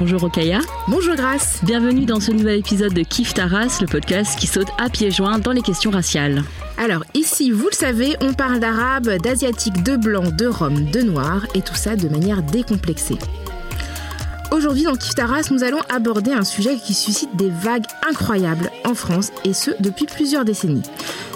Bonjour Okaya. Bonjour Grace. Bienvenue dans ce nouvel épisode de Kif Taras, le podcast qui saute à pieds joints dans les questions raciales. Alors ici, vous le savez, on parle d'arabe, d'asiatique, de blanc, de rhum, de noir et tout ça de manière décomplexée. Aujourd'hui dans Kif Taras, nous allons aborder un sujet qui suscite des vagues incroyables en France et ce depuis plusieurs décennies.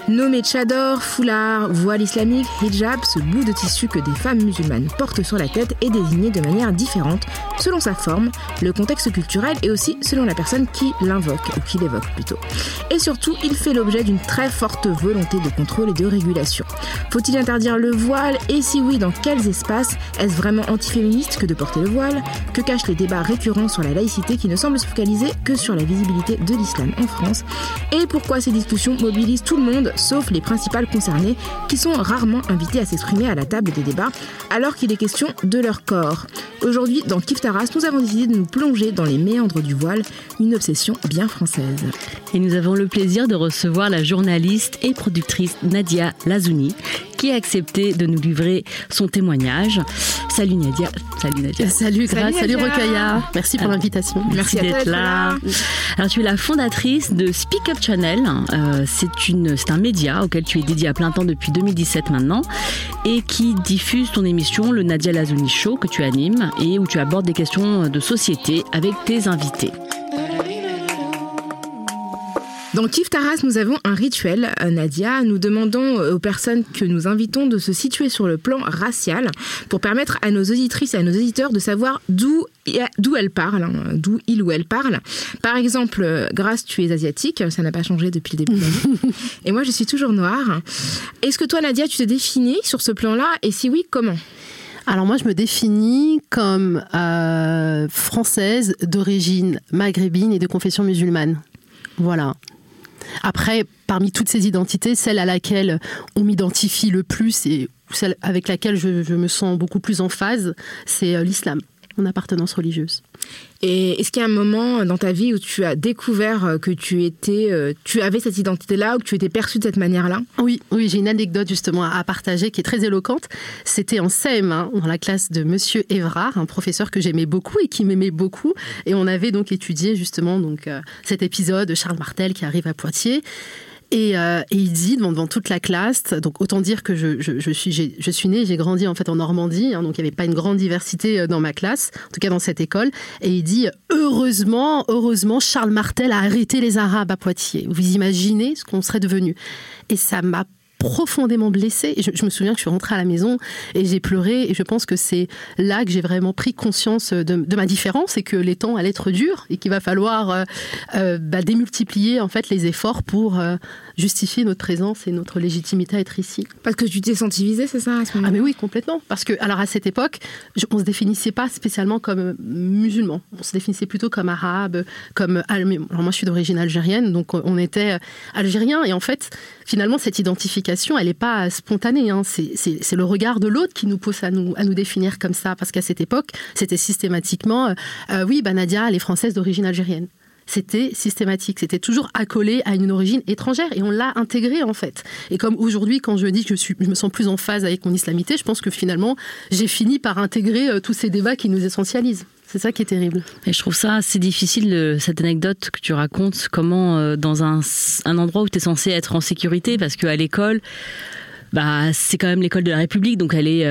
Nommé tchador, foulard, voile islamique, hijab, ce bout de tissu que des femmes musulmanes portent sur la tête est désigné de manière différente selon sa forme, le contexte culturel et aussi selon la personne qui l'invoque, ou qui l'évoque plutôt. Et surtout, il fait l'objet d'une très forte volonté de contrôle et de régulation. Faut-il interdire le voile? Et si oui, dans quels espaces? Est-ce vraiment antiféministe que de porter le voile? Que cachent les débats récurrents sur la laïcité qui ne semblent se focaliser que sur la visibilité de l'islam en France? Et pourquoi ces discussions mobilisent tout le monde? Sauf les principales concernées, qui sont rarement invitées à s'exprimer à la table des débats, alors qu'il est question de leur corps. Aujourd'hui, dans Kif Taras, nous avons décidé de nous plonger dans les méandres du voile, une obsession bien française. Et nous avons le plaisir de recevoir la journaliste et productrice Nadia Lazouni, qui a accepté de nous livrer son témoignage. Salut Nadia. Salut Nadia. Salut Grace, salut, Recueilla. Merci pour l'invitation. Merci, d'être là. Alors tu es la fondatrice de Speak Up Channel. Euh, c'est une, c'est un média auquel tu es dédié à plein temps depuis 2017 maintenant et qui diffuse ton émission le Nadia Lazouni Show que tu animes et où tu abordes des questions de société avec tes invités. Dans Kif Taras, nous avons un rituel, euh, Nadia. Nous demandons euh, aux personnes que nous invitons de se situer sur le plan racial pour permettre à nos auditrices et à nos auditeurs de savoir d'où d'où elles parlent, hein, d'où il ou elle parle. Par exemple, euh, Grâce, tu es asiatique, ça n'a pas changé depuis le début de l'année. et moi, je suis toujours noire. Est-ce que toi, Nadia, tu te définis sur ce plan-là? Et si oui, comment? Alors moi, je me définis comme euh, française d'origine maghrébine et de confession musulmane. Voilà. Après, parmi toutes ces identités, celle à laquelle on m'identifie le plus et celle avec laquelle je, me sens beaucoup plus en phase, c'est euh, l'islam, mon appartenance religieuse. Et est-ce qu'il y a un moment dans ta vie où tu as découvert euh, que tu étais, euh, tu avais cette identité-là ou que tu étais perçue de cette manière-là? Oui, oui, j'ai une anecdote justement à partager qui est très éloquente. C'était en CM1 dans la classe de Monsieur Évrard, un professeur que j'aimais beaucoup et qui m'aimait beaucoup, et on avait donc étudié justement donc euh, cet épisode de Charles Martel qui arrive à Poitiers. Euh, et, il dit devant, toute la classe, donc autant dire que je, suis, je suis née, j'ai grandi en fait en Normandie, hein, donc il n'y avait pas une grande diversité euh, dans ma classe, en tout cas dans cette école. Et il dit heureusement, heureusement, Charles Martel a arrêté les Arabes à Poitiers. Vous imaginez ce qu'on serait devenu Et ça m'a profondément blessée. Je, me souviens que je suis rentrée à la maison et j'ai pleuré. Et je pense que c'est là que j'ai vraiment pris conscience de, ma différence et que les temps allaient être durs et qu'il va falloir euh, euh, bah, démultiplier en fait les efforts pour euh, justifier notre présence et notre légitimité à être ici. Parce que tu t'es senti visée, c'est ça à ce moment Ah mais oui, complètement. Parce que alors à cette époque, on se définissait pas spécialement comme musulman. On se définissait plutôt comme arabe, comme alors moi je suis d'origine algérienne, donc on était algérien et en fait finalement cette identification elle n'est pas spontanée. Hein. C'est le regard de l'autre qui nous pousse à nous, à nous définir comme ça. Parce qu'à cette époque, c'était systématiquement, euh, euh, oui, bah Nadia, elle est française d'origine algérienne c'était systématique, c'était toujours accolé à une origine étrangère et on l'a intégré en fait. Et comme aujourd'hui, quand je dis que je, me sens plus en phase avec mon islamité, je pense que finalement, j'ai fini par intégrer euh, tous ces débats qui nous essentialisent. C'est ça qui est terrible. Et je trouve ça assez difficile, cette anecdote que tu racontes, comment dans un, un endroit où tu es censé être en sécurité, parce qu'à l'école, bah, c'est quand même l'école de la République, donc elle est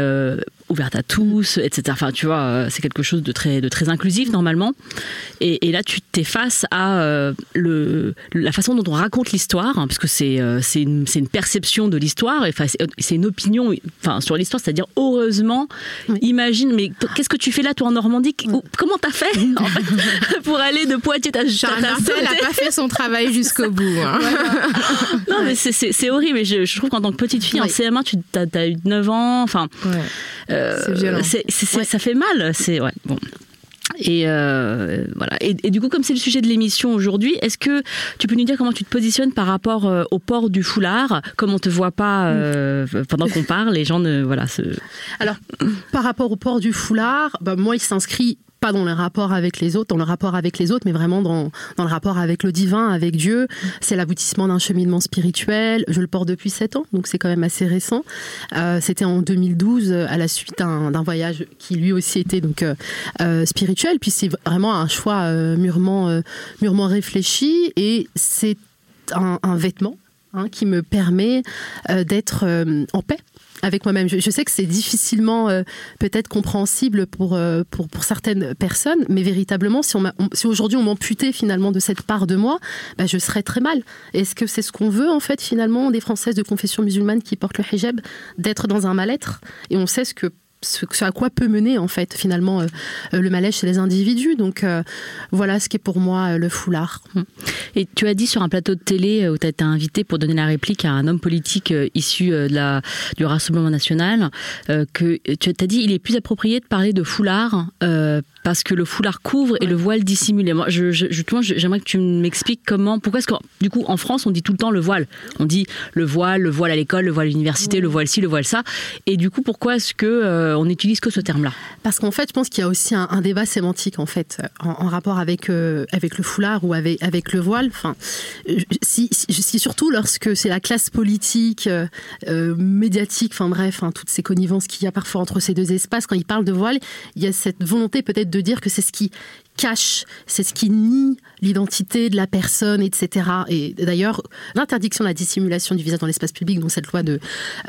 ouverte à tous, etc. Enfin, tu vois, c'est quelque chose de très, de très inclusif normalement. Et, là, tu t'es face à le, la façon dont on raconte l'histoire, hein, parce que c'est c'est une, une, perception de l'histoire, c'est une opinion enfin, sur l'histoire, c'est-à-dire heureusement, imagine, mais qu'est-ce que tu fais là, toi, en Normandie? Comment t'as fait, pour aller de Poitiers? À Charles Martel n'a pas fait son travail jusqu'au bout. Hein. non, mais c'est horrible. Et je, je trouve qu'en tant que petite fille en CM1, tu as, eu 9 ans. Enfin, euh, c'est violent. Ça fait mal. C'est ouais. Bon. Et euh, voilà. Et, du coup, comme c'est le sujet de l'émission aujourd'hui, est-ce que tu peux nous dire comment tu te positionnes par rapport euh, au port du foulard? Comme on te voit pas euh, pendant qu'on parle, les gens ne voilà. Se... Alors, par rapport au port du foulard, bah, moi, il s'inscrit pas dans le rapport avec les autres, dans le rapport avec les autres, mais vraiment dans, dans le rapport avec le divin, avec Dieu. C'est l'aboutissement d'un cheminement spirituel. Je le porte depuis 7 ans, donc c'est quand même assez récent. Euh, C'était en 2012, à la suite d'un voyage qui lui aussi était donc euh, euh, spirituel. Puis c'est vraiment un choix euh, mûrement, mûrement réfléchi et c'est un, un, vêtement hein, qui me permet d'être en paix avec moi-même. Je, sais que c'est difficilement euh, peut-être compréhensible pour, euh, pour, pour, certaines personnes, mais véritablement, si aujourd'hui on m'amputait finalement de cette part de moi, bah, je serais très mal. Est-ce que c'est ce qu'on veut en fait finalement des Françaises de confession musulmane qui portent le hijab, d'être dans un mal-être? Et on sait ce que ce, à quoi peut mener en fait finalement euh, euh, le malaise chez les individus. Donc euh, voilà ce qui est pour moi le foulard. Hum. Et tu as dit sur un plateau de télé où tu as été invité pour donner la réplique à un homme politique issu de la, du Rassemblement national que tu as dit il est plus approprié de parler de foulard parce que le foulard couvre et le voile dissimule. moi, je, j'aimerais que tu m'expliques comment, pourquoi est-ce que, du coup, en France, on dit tout le temps le voile. On dit le voile, le voile à l'école, le voile à l'université, le voile ci, le voile ça. Et du coup, pourquoi est-ce que euh, on n'utilise que ce terme-là? Parce qu'en fait, je pense qu'il y a aussi un, débat sémantique, en fait, en, rapport avec, euh, avec le foulard ou avec, avec le voile. Enfin, si, si, surtout lorsque c'est la classe politique, euh, médiatique, enfin bref, hein, toutes ces connivences qu'il y a parfois entre ces deux espaces, quand ils parlent de voile, il y a cette volonté peut-être de dire que c'est ce qui cache, c'est ce qui nie l'identité de la personne, etc. Et d'ailleurs, l'interdiction de la dissimulation du visage dans l'espace public, dans cette loi de,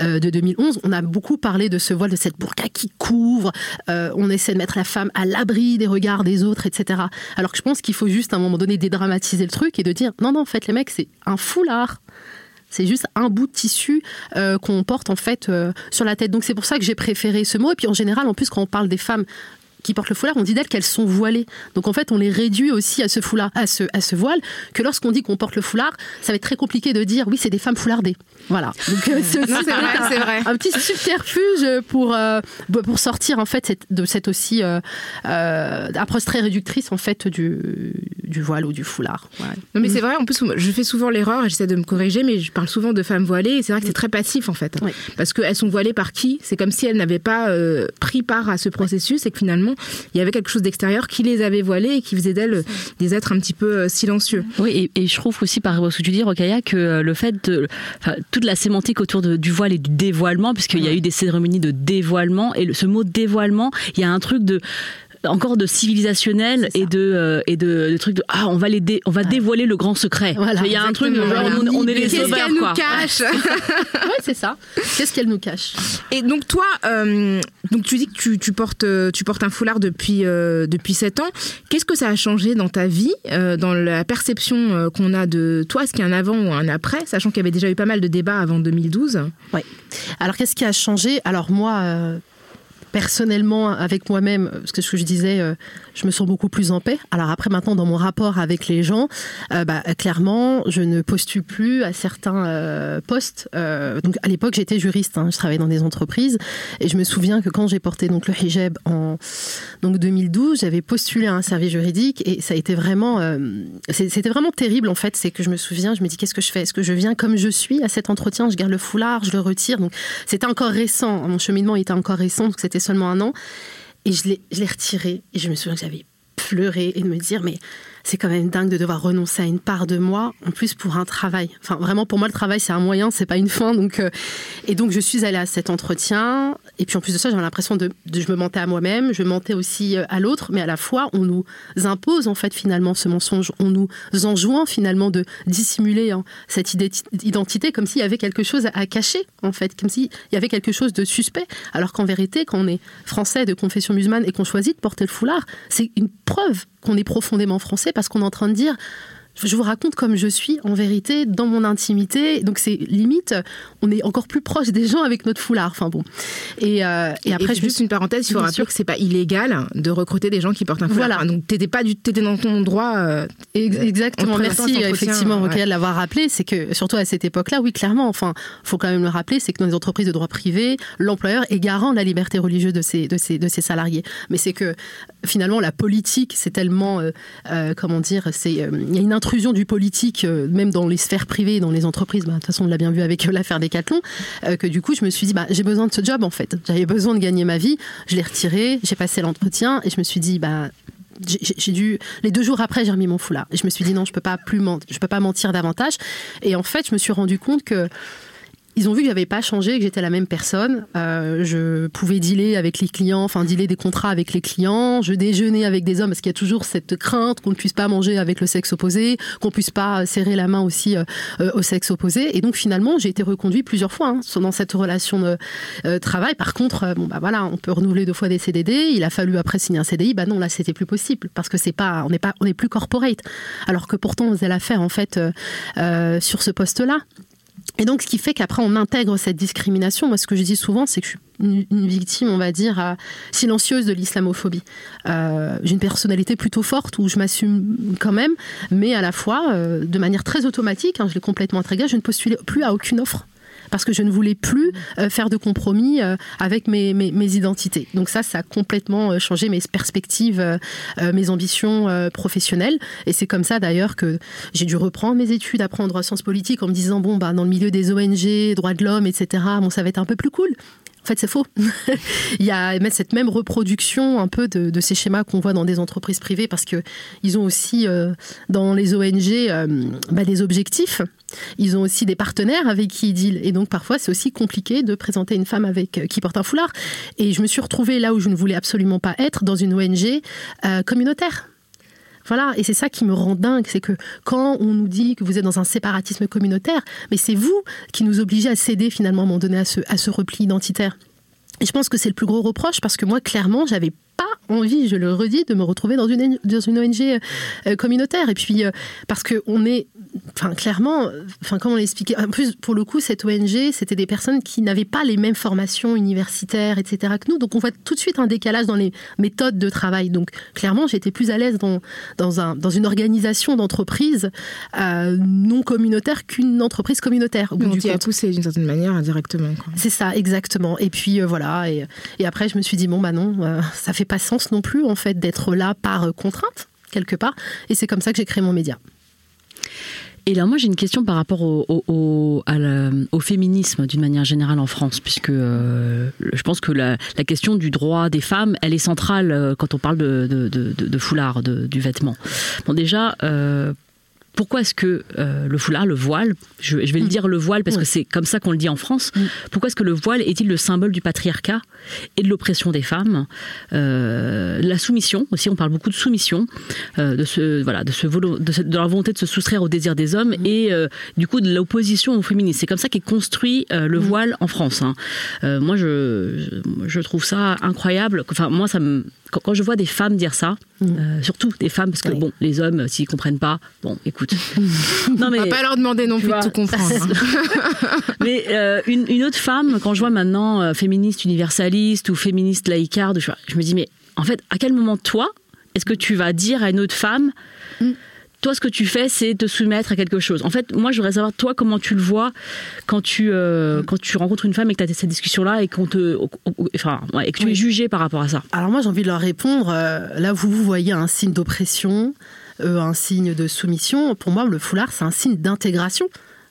euh, de 2011, on a beaucoup parlé de ce voile, de cette burqa qui couvre, euh, on essaie de mettre la femme à l'abri des regards des autres, etc. Alors que je pense qu'il faut juste à un moment donné dédramatiser le truc et de dire, non, non, en fait, les mecs, c'est un foulard. C'est juste un bout de tissu euh, qu'on porte en fait sur la tête. Donc c'est pour ça que j'ai préféré ce mot. Et puis en général, en plus, quand on parle des femmes qui portent le foulard, on dit d'elles qu'elles sont voilées. Donc en fait, on les réduit aussi à ce foulard, à ce, à ce voile, que lorsqu'on dit qu'on porte le foulard, ça va être très compliqué de dire oui, c'est des femmes foulardées. Voilà. Donc euh, c'est vrai, un petit subterfuge pour, euh, pour sortir en fait de cette aussi euh, approche très réductrice en fait du, du voile ou du foulard. Non mais c'est vrai, en plus je fais souvent l'erreur et j'essaie de me corriger, mais je parle souvent de femmes voilées et c'est vrai que c'est très passif en fait. Parce qu'elles sont voilées par qui? C'est comme si elles n'avaient pas pris part à ce processus et que finalement il y avait quelque chose d'extérieur qui les avait voilées et qui faisait d'elles des êtres un petit peu euh, silencieux. Oui, et, je trouve aussi, par ce que tu dis, Rokaya, que euh, le fait de. toute la sémantique autour du voile et du dévoilement, puisqu'il y a eu des cérémonies de dévoilement, et ce mot dévoilement, il y a un truc de encore de civilisationnel et de euh, et de, trucs de ah on va les on va dévoiler le grand secret. il y a un truc genre, on, est les Qu'est-ce qu'elle nous cache Ouais, c'est ça. Qu'est-ce qu'elle nous cache Et donc toi euh, donc tu dis que tu, tu, portes tu portes un foulard depuis euh, depuis 7 ans. Qu'est-ce que ça a changé dans ta vie dans la perception qu'on a de toi? Est-ce qu'il y a un avant ou un après sachant qu'il y avait déjà eu pas mal de débats avant 2012 Oui. Alors qu'est-ce qui a changé? Alors moi personnellement avec moi-même, parce que ce que je disais, euh, je me sens beaucoup plus en paix. Alors après, maintenant, dans mon rapport avec les gens, euh, bah, clairement, je ne postule plus à certains euh, postes. donc à l'époque, j'étais juriste, hein, je travaillais dans des entreprises, et je me souviens que quand j'ai porté donc le hijab en donc 2012, j'avais postulé à un service juridique, et ça a été vraiment, c'était vraiment terrible en fait. C'est que je me souviens, je me dis qu'est-ce que je fais? Est-ce que je viens comme je suis à cet entretien? Je garde le foulard, je le retire. Donc c'était encore récent. Mon cheminement était encore récent, donc c'était seulement un an. Et je l'ai retiré. Et je me souviens que j'avais pleuré et de me dire, mais c'est quand même dingue de devoir renoncer à une part de moi, en plus pour un travail. Enfin, vraiment, pour moi, le travail, c'est un moyen, c'est pas une fin. Donc, euh, et donc, je suis allée à cet entretien. Et puis, en plus de ça, j'avais l'impression de, je me mentais à moi-même, je mentais aussi euh, à l'autre, mais à la fois, on nous impose, en fait, finalement, ce mensonge. On nous enjoint, finalement, de dissimuler hein, cette identité comme s'il y avait quelque chose à cacher, en fait, comme s'il y avait quelque chose de suspect. Alors qu'en vérité, quand on est français de confession musulmane et qu'on choisit de porter le foulard, c'est une preuve qu'on est profondément français parce qu'on est en train de dire je vous raconte comme je suis en vérité dans mon intimité. Donc c'est limite, on est encore plus proche des gens avec notre foulard. Enfin bon. Et, euh, et après, juste une parenthèse, il faut rappeler que c'est pas illégal de recruter des gens qui portent un foulard. Voilà. donc t'étais pas du, étais dans ton droit. Euh, Exactement. Merci effectivement ouais. de l'avoir rappelé. C'est que surtout à cette époque-là, oui clairement. Enfin, faut quand même le rappeler, c'est que dans les entreprises de droit privé, l'employeur est garant de la liberté religieuse de ses de ses de ses salariés. Mais c'est que finalement la politique, c'est tellement euh, comment dire, c'est il y a une intrusion du politique, euh, même dans les sphères privées, dans les entreprises, bah, de toute façon on l'a bien vu avec euh, l'affaire Decathlon, euh, que du coup je me suis dit, bah, j'ai besoin de ce job en fait. J'avais besoin de gagner ma vie, je l'ai retiré, j'ai passé l'entretien et je me suis dit, bah, j'ai dû les deux jours après j'ai remis mon foulard. Et je me suis dit non je peux pas plus je peux pas mentir davantage. Et en fait je me suis rendu compte que ils ont vu que j'avais pas changé, que j'étais la même personne. Euh, je pouvais dealer avec les clients, enfin dealer des contrats avec les clients. Je déjeunais avec des hommes parce qu'il y a toujours cette crainte qu'on ne puisse pas manger avec le sexe opposé, qu'on puisse pas serrer la main aussi euh, euh, au sexe opposé. Et donc finalement, j'ai été reconduit plusieurs fois hein, dans cette relation de euh, travail. Par contre, bon bah voilà, on peut renouveler deux fois des CDD. Il a fallu après signer un CDI. Bah non, là c'était plus possible parce que c'est pas, on n'est pas, on n'est plus corporate. Alors que pourtant on faisait l'affaire en fait sur ce poste-là. Et donc, ce qui fait qu'après, on intègre cette discrimination. Moi, ce que je dis souvent, c'est que je suis une, victime, on va dire, euh, silencieuse de l'islamophobie. Euh, j'ai une personnalité plutôt forte où je m'assume quand même, mais à la fois, euh, de manière très automatique, hein, je l'ai complètement intégré, je ne postule plus à aucune offre parce que je ne voulais plus euh, faire de compromis euh, avec mes, identités. Donc ça, ça a complètement euh, changé mes perspectives, mes ambitions professionnelles. Et c'est comme ça d'ailleurs que j'ai dû reprendre mes études, apprendre sciences politiques en me disant, bon, bah, dans le milieu des ONG, droits de l'homme, etc., bon, ça va être un peu plus cool. En fait, c'est faux. il y a cette même reproduction un peu de, ces schémas qu'on voit dans des entreprises privées parce que ils ont aussi dans les ONG bah, des objectifs ils ont aussi des partenaires avec qui ils dealent. Et donc, parfois, c'est aussi compliqué de présenter une femme avec euh, qui porte un foulard. Et je me suis retrouvée là où je ne voulais absolument pas être, dans une ONG euh, communautaire. Voilà, et c'est ça qui me rend dingue, c'est que quand on nous dit que vous êtes dans un séparatisme communautaire, mais c'est vous qui nous obligez à céder finalement à un à ce, à ce repli identitaire. Et je pense que c'est le plus gros reproche parce que moi, clairement, j'avais pas envie, je le redis, de me retrouver dans une, dans une ONG euh, communautaire. Et puis, parce qu'on est enfin clairement, enfin comment l'expliquer En plus, pour le coup, cette ONG, c'était des personnes qui n'avaient pas les mêmes formations universitaires, etc. que nous. Donc on voit tout de suite un décalage dans les méthodes de travail. Donc clairement, j'étais plus à l'aise dans, dans, un, dans une organisation d'entreprise euh, non communautaire qu'une entreprise communautaire. Au bout a poussé d'une certaine manière indirectement. C'est ça, exactement. Et puis euh, voilà. Et, et, après, je me suis dit bon bah non, euh, ça fait pas sens non plus en fait d'être là par contrainte quelque part. Et c'est comme ça que j'ai créé mon média. Et là, moi, j'ai une question par rapport au, féminisme d'une manière générale en France, puisque euh, je pense que la, question du droit des femmes, elle est centrale euh, quand on parle de, de, de, de foulard, du vêtement. Bon, déjà, euh, pourquoi est-ce que euh, le foulard, le voile, je, vais le mm. dire le voile parce que c'est comme ça qu'on le dit en France, mm. pourquoi est-ce que le voile est-il le symbole du patriarcat et de l'oppression des femmes? Euh, La soumission aussi, on parle beaucoup de soumission, euh, de, ce, voilà, de, ce de, leur volonté de se soustraire au désir des hommes mm. et du coup de l'opposition au féminisme. C'est comme ça qu'est construit le voile en France. Hein. moi, je, je trouve ça incroyable. Enfin, moi, ça me quand, je vois des femmes dire ça, mm. euh, surtout des femmes, parce que bon, les hommes, euh, s'ils comprennent pas, bon, écoute. non, mais, On va pas leur demander non plus de tout comprendre. Hein. mais euh, une, autre femme, quand je vois maintenant féministe universaliste ou féministe laïcarde, je, je, me dis, mais en fait, à quel moment toi, est-ce que tu vas dire à une autre femme, mm toi, ce que tu fais, c'est te soumettre à quelque chose. En fait, moi, je voudrais savoir, toi, comment tu le vois quand tu, euh, quand tu rencontres une femme et que tu as cette discussion-là et, qu'on te, enfin, et que tu es jugé par rapport à ça. Alors, moi, j'ai envie de leur répondre. Euh, là, vous, vous voyez un signe d'oppression, euh, un signe de soumission. Pour moi, le foulard, c'est un signe d'intégration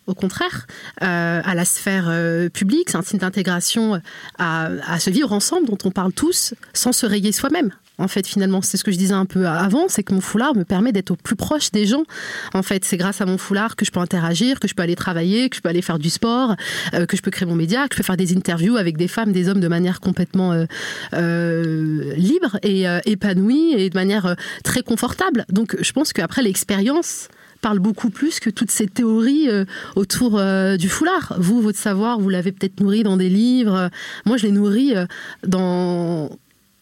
au contraire, à la sphère publique. C'est un signe d'intégration à, à, ce vivre ensemble dont on parle tous sans se rayer soi-même. En fait, finalement. C'est ce que je disais un peu avant, c'est que mon foulard me permet d'être au plus proche des gens. En fait, c'est grâce à mon foulard que je peux interagir, que je peux aller travailler, que je peux aller faire du sport, euh, que je peux créer mon média, que je peux faire des interviews avec des femmes, des hommes de manière complètement euh, euh, libre et épanouie et de manière très confortable. Donc, je pense qu'après l'expérience, parle beaucoup plus que toutes ces théories autour du foulard. Vous, votre savoir, vous l'avez peut-être nourri dans des livres. Moi, je l'ai nourri dans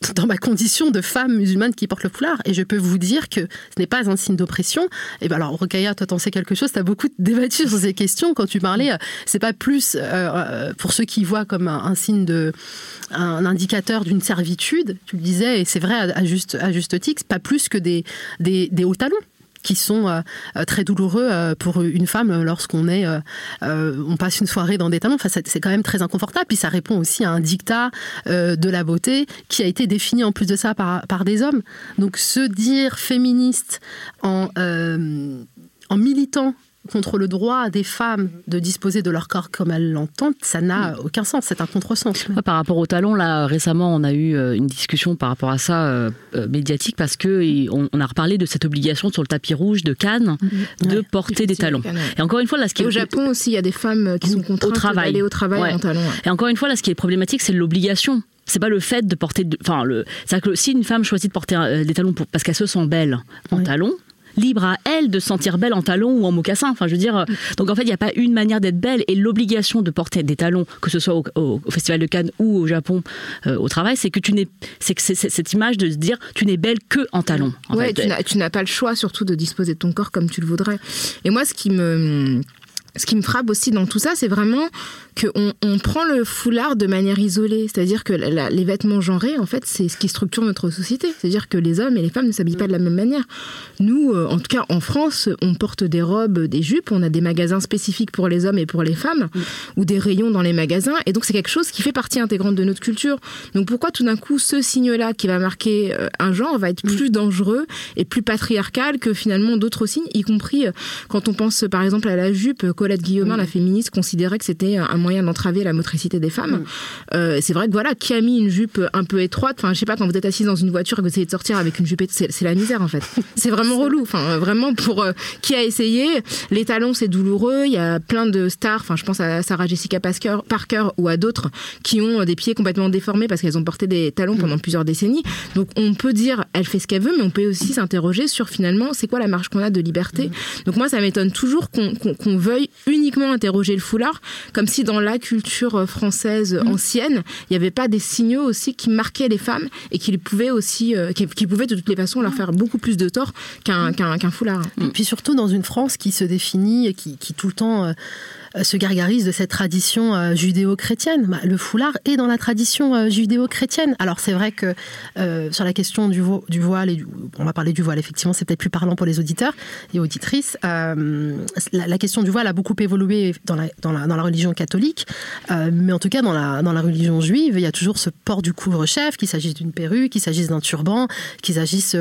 dans ma condition de femme musulmane qui porte le foulard. Et je peux vous dire que ce n'est pas un signe d'oppression. Et ben alors, Rokaya, toi, t'en sais quelque chose. Tu as beaucoup débattu sur ces questions. Quand tu parlais, c'est pas plus, euh, euh, pour ceux qui voient comme un, signe de. un indicateur d'une servitude, tu le disais, et c'est vrai à, juste, à juste titre, pas plus que des, des, des hauts talons qui sont euh, euh, très douloureux euh, pour une femme lorsqu'on est, on passe une soirée dans des talons. Enfin, c'est quand même très inconfortable. Puis ça répond aussi à un dictat de la beauté qui a été défini en plus de ça par, par des hommes. Donc se dire féministe en, en militant contre le droit des femmes de disposer de leur corps comme elles l'entendent, ça n'a aucun sens, c'est un contresens. par rapport au talon, là, récemment, on a eu euh, une discussion par rapport à ça euh, euh, médiatique parce que on, a reparlé de cette obligation sur le tapis rouge de Cannes mhm. de porter des talons. Et encore une fois, là, ce qui est... au Japon aussi, il y a des femmes qui sont contraintes d'aller au travail en talons. Et encore une fois, là, ce qui est problématique, c'est l'obligation c'est pas le fait de porter enfin le c'est que si une femme choisit de porter des talons parce qu'elle se sent belle en talons libre à elle de se sentir belle en talons ou en mocassin. Enfin, je veux dire, donc en fait, il n'y a pas une manière d'être belle et l'obligation de porter des talons, que ce soit au, Festival de Cannes ou au Japon euh, au travail, c'est que tu n'es, c'est que c'est cette image de se dire, tu n'es belle que en talons. ouais, tu n'as pas le choix surtout de disposer de ton corps comme tu le voudrais. Et moi, ce qui me ce qui me frappe aussi dans tout ça, c'est vraiment qu'on on prend le foulard de manière isolée. C'est-à-dire que les vêtements genrés, en fait, c'est ce qui structure notre société. C'est-à-dire que les hommes et les femmes ne s'habillent pas de la même manière. Nous, euh, en tout cas en France, on porte des robes, des jupes, on a des magasins spécifiques pour les hommes et pour les femmes, ou des rayons dans les magasins. Et donc c'est quelque chose qui fait partie intégrante de notre culture. Donc pourquoi tout d'un coup ce signe-là qui va marquer euh, un genre va être plus dangereux et plus patriarcal que finalement d'autres signes, y compris euh, quand on pense par exemple à la jupe, Colette Guillaumin, la féministe, considérait que c'était un moyen d'entraver la motricité des femmes. Mm. Euh, c'est vrai que voilà, qui a mis une jupe un peu étroite, enfin je sais pas, quand vous êtes assise dans une voiture et que vous essayez de sortir avec une jupe, c'est la misère en fait. c'est vraiment relou. Enfin vraiment pour euh, qui a essayé, les talons c'est douloureux. Il y a plein de stars, enfin je pense à Sarah Jessica Parker, ou à d'autres qui ont des pieds complètement déformés parce qu'elles ont porté des talons pendant mm. plusieurs décennies. Donc on peut dire elle fait ce qu'elle veut, mais on peut aussi s'interroger sur finalement c'est quoi la marge qu'on a de liberté? Mm. Donc moi ça m'étonne toujours qu'on veuille uniquement interroger le foulard comme si dans la culture euh, française mm. ancienne, il n'y avait pas des signaux aussi qui marquaient les femmes et qui pouvaient aussi, euh, qui, pouvaient de toutes les façons leur mm. faire beaucoup plus de tort qu'un qu'un foulard. Et puis surtout dans une France qui se définit et qui, qui tout le temps euh, se gargarise de cette tradition euh, judéo-chrétienne. Bah, le foulard est dans la tradition euh, judéo-chrétienne. Alors c'est vrai que sur la question du, voile, on va parler du voile, effectivement, c'est peut-être plus parlant pour les auditeurs et auditrices. la, question du voile a beaucoup évolué dans la, religion catholique, mais en tout cas dans la, dans la religion juive, il y a toujours ce port du couvre-chef, qu'il s'agisse d'une perruque, qu'il s'agisse d'un turban, qu'il s'agisse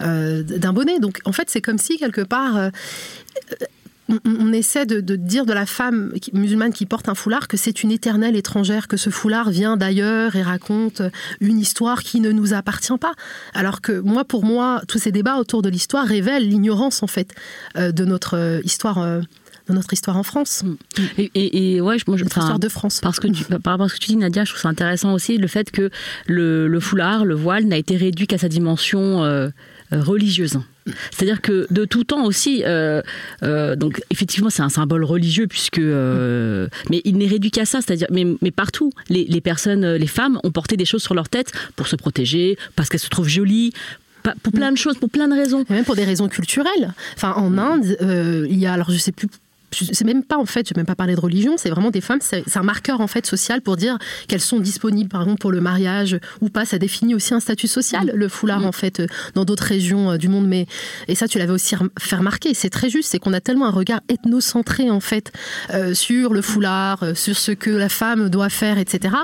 d'un bonnet. Donc en fait, c'est comme si quelque part on, essaie de, dire de la femme musulmane qui porte un foulard que c'est une éternelle étrangère, que ce foulard vient d'ailleurs et raconte une histoire qui ne nous appartient pas. Alors que moi, pour moi, tous ces débats autour de l'histoire révèlent l'ignorance en fait euh, de notre euh, histoire. Euh, de notre histoire en France. Et, ouais, je, histoire de France. Parce que par rapport à ce que tu dis, Nadia, je trouve ça intéressant aussi le fait que le, foulard, le voile, n'a été réduit qu'à sa dimension religieuse. C'est-à-dire que de tout temps aussi, euh, euh, donc effectivement c'est un symbole religieux puisque, euh, mais il n'est réduit qu'à ça, c'est-à-dire mais, partout les, personnes, les femmes ont porté des choses sur leur tête pour se protéger, parce qu'elles se trouvent jolies, pour plein de choses, pour plein de raisons. Même pour des raisons culturelles. Enfin, en Inde, il y a, alors je sais plus c'est même pas en fait, je vais même pas parler de religion, c'est vraiment des femmes, c'est un marqueur en fait social pour dire qu'elles sont disponibles par exemple pour le mariage ou pas, ça définit aussi un statut social, le foulard mm. en fait euh, dans d'autres régions euh, du monde, mais et ça tu l'avais aussi fait remarquer, c'est très juste, c'est qu'on a tellement un regard ethnocentré en fait euh, sur le foulard, sur ce que la femme doit faire, etc.,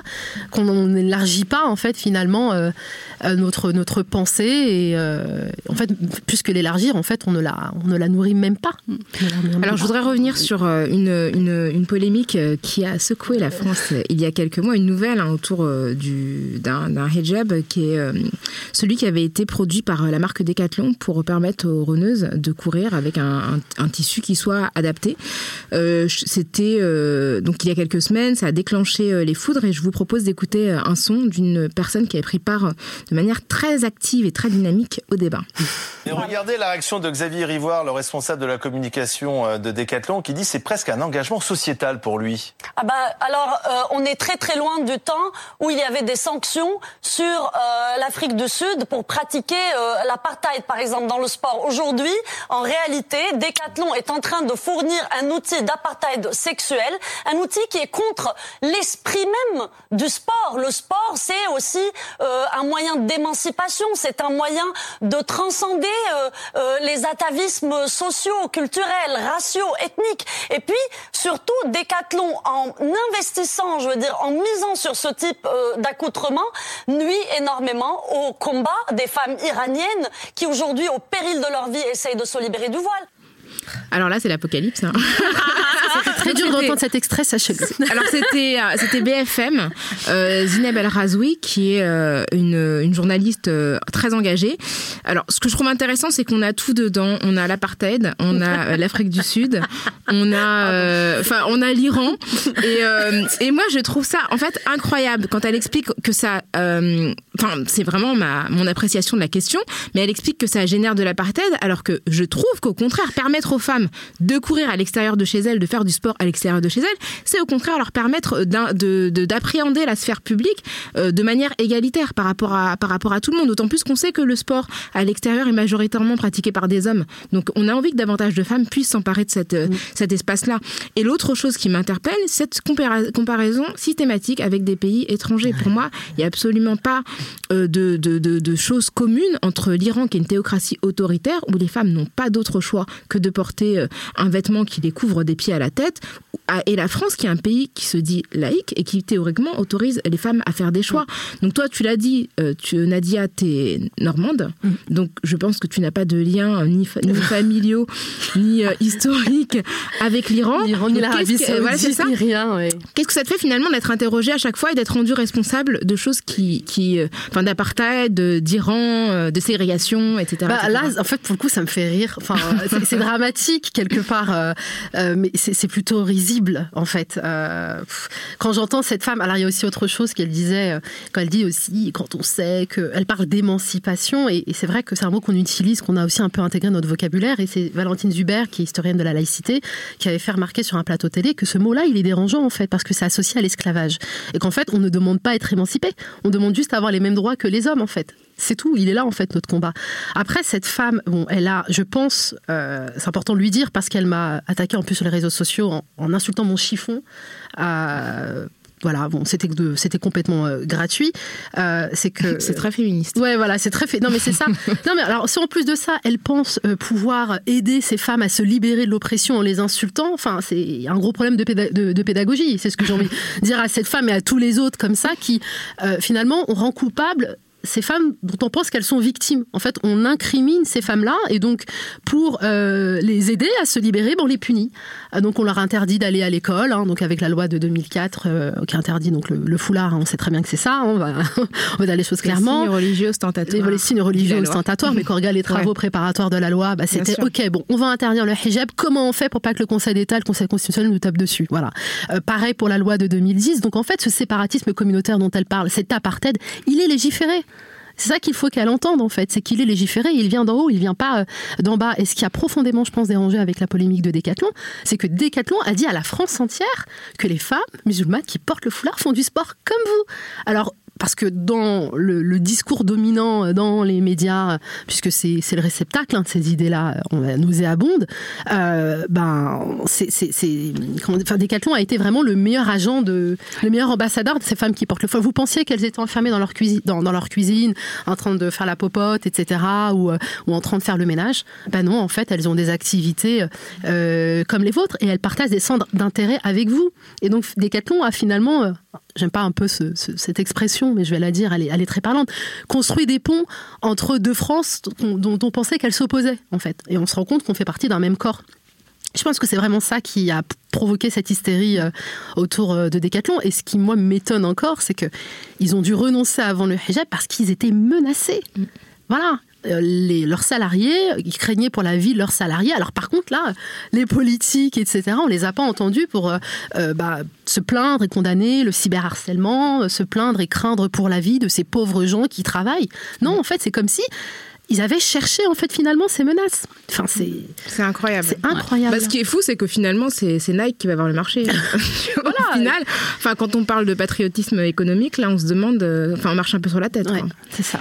qu'on n'élargit pas en fait finalement notre notre pensée et en fait plus que l'élargir, en fait on ne la on ne la nourrit même pas. Alors je voudrais revenir sur une, une, une, polémique qui a secoué la France il y a quelques mois, une nouvelle hein, autour du, d'un, hijab qui est celui qui avait été produit par la marque Decathlon pour permettre aux reneuses de courir avec un, tissu qui soit adapté. c'était donc il y a quelques semaines, ça a déclenché les foudres et je vous propose d'écouter un son d'une personne qui avait pris part de manière très active et très dynamique au débat. Et regardez la réaction de Xavier Rivoire, le responsable de la communication euh, de Decathlon, qui dit c'est presque un engagement sociétal pour lui. Ah bah alors euh, on est très très loin du temps où il y avait des sanctions sur euh, l'Afrique du Sud pour pratiquer l'apartheid par exemple dans le sport. Aujourd'hui, en réalité, Decathlon est en train de fournir un outil d'apartheid sexuel, un outil qui est contre l'esprit même du sport. Le sport, c'est aussi un moyen d'émancipation, c'est un moyen de transcender euh, euh, les atavismes sociaux, culturels, raciaux, ethniques. Et puis, surtout, Decathlon, en investissant, je veux dire, en misant sur ce type euh, d'accoutrement, nuit énormément au combat des femmes iraniennes qui, aujourd'hui, au péril de leur vie, essayent de se libérer du voile. Alors là, c'est l'apocalypse. Hein. C'était très dur de reprendre cet extrait, sachez-le. Alors c'était euh, c'était BFM, euh, Zineb El Razoui, qui est euh, une, une, journaliste euh, très engagée. Alors ce que je trouve intéressant, c'est qu'on a tout dedans. On a l'apartheid, on a l'Afrique du Sud, on a enfin on a l'Iran. Et, et moi, je trouve ça en fait incroyable quand elle explique que ça. Enfin, c'est vraiment ma mon appréciation de la question, mais elle explique que ça génère de l'apartheid, alors que je trouve qu'au contraire permettre aux femmes de courir à l'extérieur de chez elles, de faire du sport à l'extérieur de chez elles, c'est au contraire leur permettre d'appréhender la sphère publique euh, de manière égalitaire par rapport à, par rapport à tout le monde. D'autant plus qu'on sait que le sport à l'extérieur est majoritairement pratiqué par des hommes. Donc on a envie que davantage de femmes puissent s'emparer de cette, cet espace-là. Et l'autre chose qui m'interpelle, cette comparaison systématique avec des pays étrangers. Pour moi, il n'y a absolument pas euh, de, de, de choses communes entre l'Iran, qui est une théocratie autoritaire, où les femmes n'ont pas d'autre choix que de porter euh, un vêtement qui les couvre des pieds à la tête, et la France qui est un pays qui se dit laïque et qui théoriquement autorise les femmes à faire des choix. Donc toi, tu l'as dit, euh, tu, Nadia, tu es normande, mm. donc je pense que tu n'as pas de lien ni, ni familiaux ni euh, historiques avec l'Iran. L'Iran ni l'Arabie Saoudite, ni rien. Qu'est-ce que ça te fait finalement d'être interrogé à chaque fois et d'être rendu responsable de choses qui, qui enfin d'apartheid, d'Iran, de ségrégation, etc., bah, Là, en fait, pour le coup, ça me fait rire. Enfin, c'est dramatique quelque part, euh, euh, mais c'est plutôt risible en fait. Euh, quand j'entends cette femme, alors il y a aussi autre chose qu'elle disait quand elle dit aussi quand on sait qu'elle parle d'émancipation et, c'est vrai que c'est un mot qu'on utilise, qu'on a aussi un peu intégré dans notre vocabulaire et c'est Valentine Zuber qui est historienne de la laïcité qui avait fait remarquer sur un plateau télé que ce mot-là il est dérangeant en fait parce que c'est associé à l'esclavage et qu'en fait on ne demande pas à être émancipé, on demande juste à avoir les mêmes droits que les hommes en fait. C'est tout, il est là en fait notre combat. Après, cette femme, bon, elle a, je pense, euh, c'est important de lui dire parce qu'elle m'a attaqué en plus sur les réseaux sociaux en, insultant mon chiffon. Euh, voilà, bon, c'était c'était complètement euh, gratuit. c'est que c'est très féministe. Ouais, voilà, c'est très fait. Non, mais c'est ça. non, mais alors si en plus de ça, elle pense pouvoir aider ces femmes à se libérer de l'oppression en les insultant, enfin, c'est un gros problème de, de, pédagogie. C'est ce que j'ai envie de dire à cette femme et à tous les autres comme ça qui finalement on rend coupable ces femmes dont on pense qu'elles sont victimes. En fait, on incrimine ces femmes-là et donc pour euh, les aider à se libérer, ben, on les punit. Euh, donc on leur interdit d'aller à l'école. Hein, donc avec la loi de 2004 euh, qui interdit donc le, foulard, hein, on sait très bien que c'est ça. Hein, on va on va dire les choses clairement. Les signes religieux ostentatoires. Les, signes religieux ostentatoires, mais quand on regarde les travaux préparatoires de la loi, bah, c'était ok. Bon, on va interdire le hijab. Comment on fait pour pas que le Conseil d'État, le Conseil constitutionnel nous tape dessus Voilà. pareil pour la loi de 2010. Donc en fait, ce séparatisme communautaire dont elle parle, cet apartheid, il est légiféré. C'est ça qu'il faut qu'elle entende en fait, c'est qu'il est légiféré, il vient d'en haut, il vient pas euh, d'en bas. Et ce qui a profondément, je pense, dérangé avec la polémique de Décathlon, c'est que Décathlon a dit à la France entière que les femmes musulmanes qui portent le foulard font du sport comme vous. Alors parce que dans le, discours dominant euh, dans les médias, puisque c'est le réceptacle hein, de ces idées-là, euh, on nauséabonde, euh, ben, c'est, enfin, Decathlon a été vraiment le meilleur agent, de, le meilleur ambassadeur de ces femmes qui portent le foie. Vous pensiez qu'elles étaient enfermées dans leur, cuisine, dans, leur cuisine, en train de faire la popote, etc., ou, ou en train de faire le ménage Ben non, en fait, elles ont des activités comme les vôtres et elles partagent des centres d'intérêt avec vous. Et donc, Decathlon a finalement j'aime pas un peu cette expression, mais je vais la dire, elle est, très parlante, construit des ponts entre deux France dont, on pensait qu'elles s'opposaient, en fait. Et on se rend compte qu'on fait partie d'un même corps. Je pense que c'est vraiment ça qui a provoqué cette hystérie euh, autour euh, de Decathlon. Et ce qui, moi, m'étonne encore, c'est qu'ils ont dû renoncer avant le hijab parce qu'ils étaient menacés. Voilà. Euh, les, leurs salariés, ils craignaient pour la vie de leurs salariés. Alors par contre, là, les politiques, etc., on les a pas entendus pour bah, se plaindre et condamner le cyberharcèlement, se plaindre et craindre pour la vie de ces pauvres gens qui travaillent. Non, en fait, c'est comme si ils avaient cherché en fait finalement ces menaces. Enfin, c'est c'est incroyable. C'est incroyable. Bah, ce qui est fou, c'est que finalement, c'est Nike qui va avoir le marché. voilà. Au final, enfin, quand on parle de patriotisme économique, là, on se demande, euh, enfin, on marche un peu sur la tête. Ouais, c'est ça.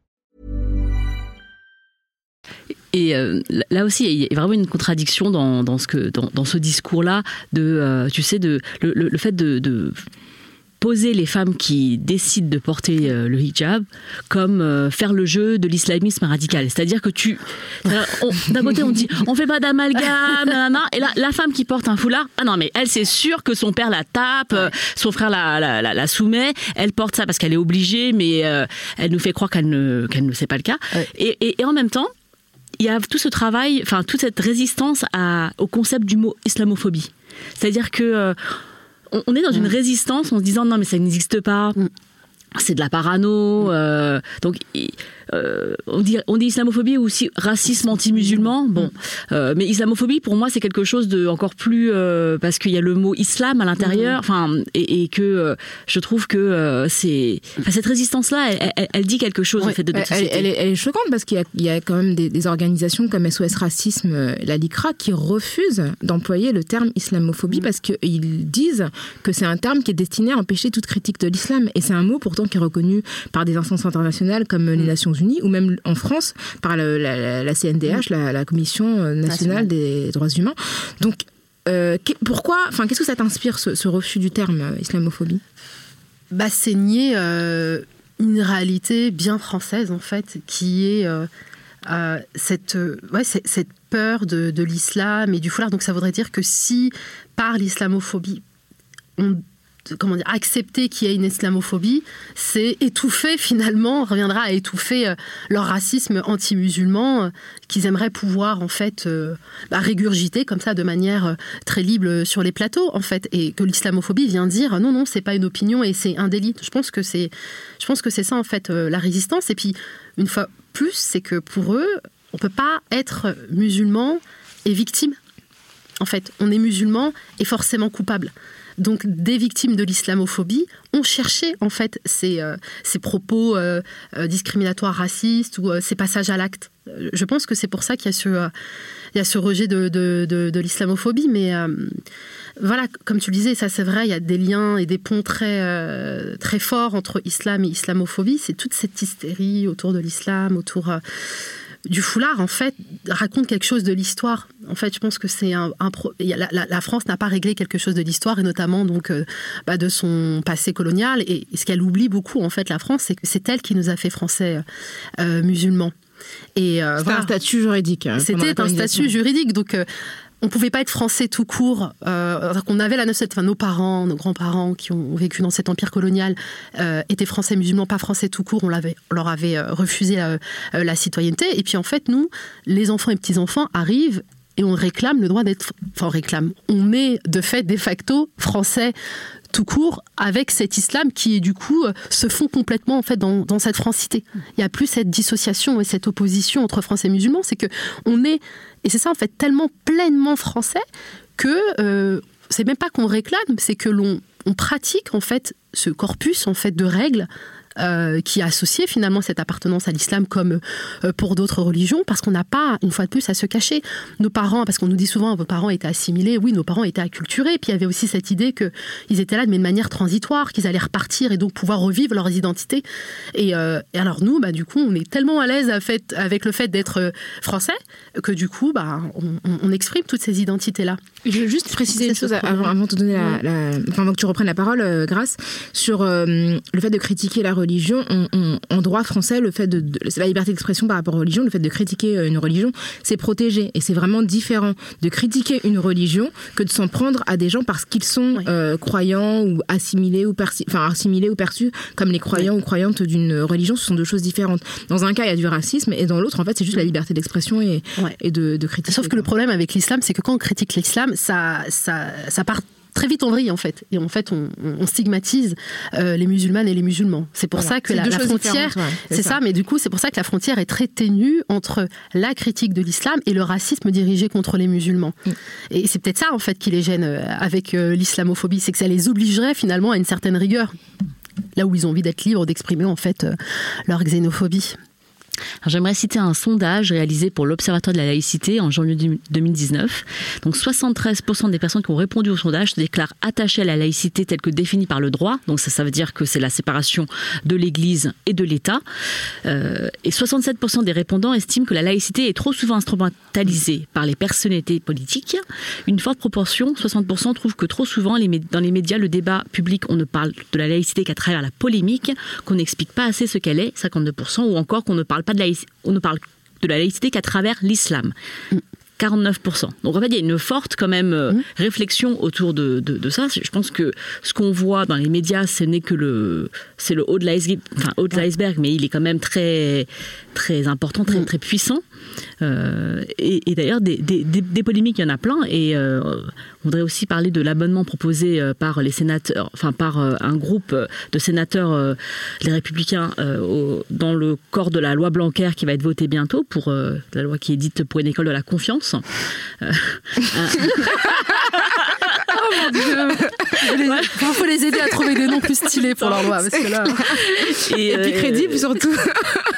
Et euh, là aussi, il y a vraiment une contradiction dans, dans ce, que, dans, dans ce discours-là, de, euh, tu sais, de, le, le, le fait de, de, poser les femmes qui décident de porter euh, le hijab comme faire le jeu de l'islamisme radical. C'est-à-dire que tu... D'un côté, on dit, on fait pas d'amalgame, et là, la femme qui porte un foulard, ah non, mais elle, c'est sûr que son père la tape, son frère la, la, la, la, soumet, elle porte ça parce qu'elle est obligée, mais elle nous fait croire qu'elle ne, qu'elle ne sait pas le cas. Ouais. Et, et, et en même temps, il y a tout ce travail, enfin toute cette résistance à, au concept du mot islamophobie. C'est-à-dire que euh, on, on, est dans une résistance en se disant non mais ça n'existe pas. C'est de la parano, euh, donc euh, on, dit, on dit islamophobie ou aussi racisme anti-musulman. Bon, euh, mais islamophobie pour moi c'est quelque chose de encore plus euh, parce qu'il y a le mot islam à l'intérieur. Enfin, et, et, que je trouve que c'est cette résistance là, elle, elle, elle, dit quelque chose ouais, en fait de notre elle, elle, est, elle, est, choquante parce qu'il y, y, a quand même des, des, organisations comme SOS Racisme, la LICRA, qui refusent d'employer le terme islamophobie mmh. parce qu'ils disent que c'est un terme qui est destiné à empêcher toute critique de l'islam et c'est un mot pourtant qui est reconnu par des instances internationales comme les Nations Unies ou même en France par la, la, la CNDH, la, la, Commission nationale National. des droits humains. Donc, euh, pourquoi, enfin, qu'est-ce que ça t'inspire ce, ce, refus du terme euh, islamophobie? Bah, c'est nier euh, une réalité bien française en fait, qui est cette, ouais, cette peur de, de l'islam et du foulard. Donc ça voudrait dire que si par l'islamophobie on comment dire, accepter qu'il y ait une islamophobie, c'est étouffer finalement, reviendra à étouffer euh, leur racisme anti-musulman euh, qu'ils aimeraient pouvoir en fait euh, bah, régurgiter comme ça de manière très libre sur les plateaux en fait, et que l'islamophobie vient dire non non c'est pas une opinion et c'est un délit. Je pense que c'est, je pense que c'est ça en fait la résistance. Et puis une fois plus, c'est que pour eux, on peut pas être musulman et victime. En fait, on est musulman et forcément coupable. Donc des victimes de l'islamophobie ont cherché en fait ces, euh, ces propos euh, euh, discriminatoires racistes ou ces passages à l'acte. Je pense que c'est pour ça qu'il y a ce, il y a ce rejet de, de, l'islamophobie, mais voilà, comme tu le disais, ça c'est vrai, il y a des liens et des ponts très, très forts entre islam et islamophobie. C'est toute cette hystérie autour de l'islam, autour du foulard, en fait, raconte quelque chose de l'histoire. En fait, je pense que c'est un, la, la, la, France n'a pas réglé quelque chose de l'histoire et notamment donc euh, bah, de son passé colonial. Et, et ce qu'elle oublie beaucoup, en fait, la France, c'est que c'est elle qui nous a fait français euh, musulmans. Et euh, c'était voilà. un statut juridique. Hein, C'était un statut juridique, donc. Euh, on pouvait pas être français tout court. Euh, on avait la notion, enfin nos parents, nos grands-parents qui ont vécu dans cet empire colonial euh, étaient français musulmans, pas français tout court. On, l'avait, leur avait refusé la, la citoyenneté. Et puis en fait, nous, les enfants et petits enfants arrivent et on réclame le droit d'être. Enfin, on réclame. On est de fait de facto français tout court avec cet islam qui est du coup se fond complètement en fait dans, cette francité. Il n'y a plus cette dissociation et cette opposition entre français et musulmans, c'est que on est et c'est ça en fait tellement pleinement français que euh, c'est même pas qu'on réclame, c'est que l'on on pratique en fait ce corpus en fait de règles euh, qui associait finalement cette appartenance à l'islam comme euh, pour d'autres religions, parce qu'on n'a pas, une fois de plus, à se cacher. Nos parents, parce qu'on nous dit souvent, vos parents étaient assimilés, oui, nos parents étaient acculturés, puis il y avait aussi cette idée qu'ils étaient là, mais de manière transitoire, qu'ils allaient repartir et donc pouvoir revivre leurs identités. Et, euh, et alors nous, bah, du coup, on est tellement à l'aise avec le fait d'être français que du coup, bah, on, on exprime toutes ces identités-là. Je veux juste préciser une chose avant, avant, de te donner la, enfin, avant que tu reprennes la parole, euh, Grâce, sur euh, le fait de critiquer la religion. En droit français, le fait de, la liberté d'expression par rapport aux religions, le fait de critiquer euh, une religion, c'est protégé et c'est vraiment différent de critiquer une religion que de s'en prendre à des gens parce qu'ils sont croyants ou assimilés ou perçus, enfin assimilés ou perçus comme les croyants ou croyantes d'une religion. Ce sont deux choses différentes. Dans un cas, il y a du racisme et dans l'autre, en fait, c'est juste la liberté d'expression et, et de, de critiquer. Sauf que le problème avec l'islam, c'est que quand on critique l'islam, ça, ça, ça part très vite en vrille en fait. Et en fait on, stigmatise euh, les musulmanes et les musulmans. C'est pour ça que la, frontière c'est ça. mais du coup c'est pour ça que la frontière est très ténue entre la critique de l'islam et le racisme dirigé contre les musulmans. Mm. et c'est peut-être ça en fait qui les gêne euh, avec euh, l'islamophobie. C'est que ça les obligerait finalement à une certaine rigueur. Là où ils ont envie d'être libres d'exprimer en fait leur xénophobie J'aimerais citer un sondage réalisé pour l'Observatoire de la laïcité en janvier 2019. Donc 73% des personnes qui ont répondu au sondage se déclarent attachées à la laïcité telle que définie par le droit. Donc ça, ça veut dire que c'est la séparation de l'Église et de l'État. Euh, et 67% des répondants estiment que la laïcité est trop souvent instrumentalisée par les personnalités politiques. Une forte proportion, 60%, trouvent que trop souvent dans les médias, le débat public, on ne parle de la laïcité qu'à travers la polémique, qu'on n'explique pas assez ce qu'elle est, 52%, ou encore qu'on ne parle pas de on ne parle de la laïcité qu'à travers l'islam. 49%. Donc en fait, il y a une forte quand même euh, mmh. réflexion autour de, ça. Je pense que ce qu'on voit dans les médias, ce n'est que le, c'est le haut de l'iceberg, enfin, haut de l'iceberg, mais il est quand même très, très important, très, mmh. très puissant. Euh, et, d'ailleurs, des, polémiques, il y en a plein. Et euh, on voudrait aussi parler de l'abonnement proposé euh, par les sénateurs, enfin par un groupe de sénateurs, les Républicains, dans le corps de la loi Blanquer qui va être votée bientôt pour la loi qui est dite pour une école de la confiance. Il faut les aider à trouver des noms plus stylés pour leur loi. Parce que là... Et, puis crédibles surtout.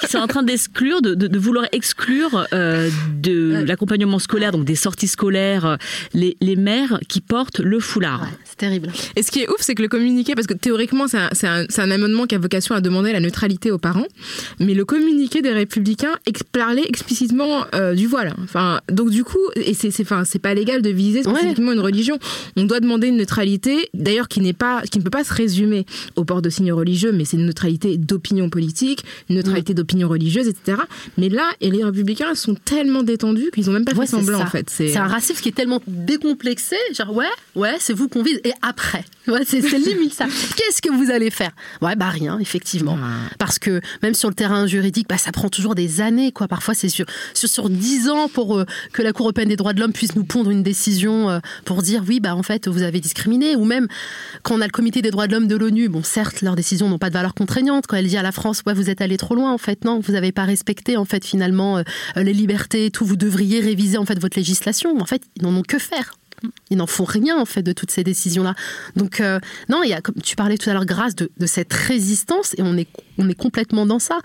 Ils sont en train d'exclure, de, vouloir exclure euh, de l'accompagnement scolaire, donc des sorties scolaires, euh, les, les mères qui portent le foulard. C'est terrible. Et ce qui est ouf, c'est que le communiqué, parce que théoriquement, c'est un, un, amendement qui a vocation à demander la neutralité aux parents, mais le communiqué des Républicains parlait explicitement euh, du voile. Enfin, donc du coup, et c'est enfin, pas légal de viser spécifiquement une religion. On doit demander une neutralité, d'ailleurs qui n'est pas, qui ne peut pas se résumer au port de signes religieux, mais c'est une neutralité d'opinion politique, une neutralité d'opinion religieuse, etc. Mais là, et les républicains sont tellement détendus qu'ils ont même pas fait semblant en fait. C'est un racisme qui est tellement décomplexé, genre ouais, ouais, c'est vous qu'on vise. Et après, ouais, c'est limite ça. Qu'est-ce que vous allez faire? Ouais, bah rien, effectivement, parce que même sur le terrain juridique, bah ça prend toujours des années, quoi. Parfois, c'est sur sur ans pour euh, que la Cour européenne des droits de l'homme puisse nous pondre une décision euh, pour dire oui, bah en fait, vous avez discriminé, ou même quand on a le Comité des droits de l'homme de l'ONU, bon, certes, leurs décisions n'ont pas de valeur contraignante. Quand elle dit à la France, ouais, vous êtes allé trop loin, en fait, non, vous n'avez pas respecté, en fait, finalement, euh, les libertés et tout, vous devriez réviser, en fait, votre législation. En fait, ils n'en ont que faire. Ils n'en font rien en fait de toutes ces décisions-là. Donc euh, non, il y a, comme tu parlais tout à l'heure, grâce de, cette résistance et on est complètement dans ça.